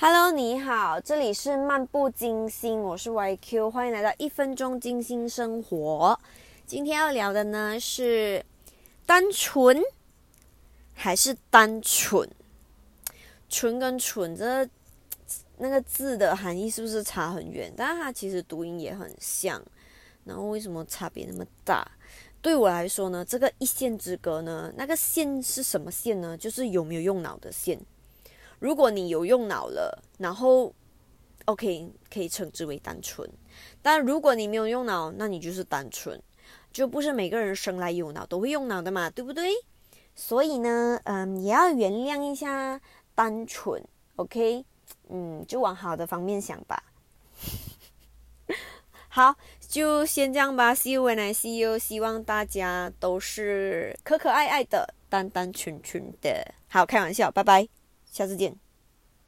Hello，你好，这里是漫步金星，我是 YQ，欢迎来到一分钟金星生活。今天要聊的呢是单纯还是单纯？纯跟蠢这那个字的含义是不是差很远？但是它其实读音也很像，然后为什么差别那么大？对我来说呢，这个一线之隔呢，那个线是什么线呢？就是有没有用脑的线。如果你有用脑了，然后 OK 可以称之为单纯，但如果你没有用脑，那你就是单纯，就不是每个人生来有脑都会用脑的嘛，对不对？所以呢，嗯，也要原谅一下单纯，OK，嗯，就往好的方面想吧。好，就先这样吧，See you when I see you。希望大家都是可可爱爱的，单单纯纯的。好，开玩笑，拜拜。下次见。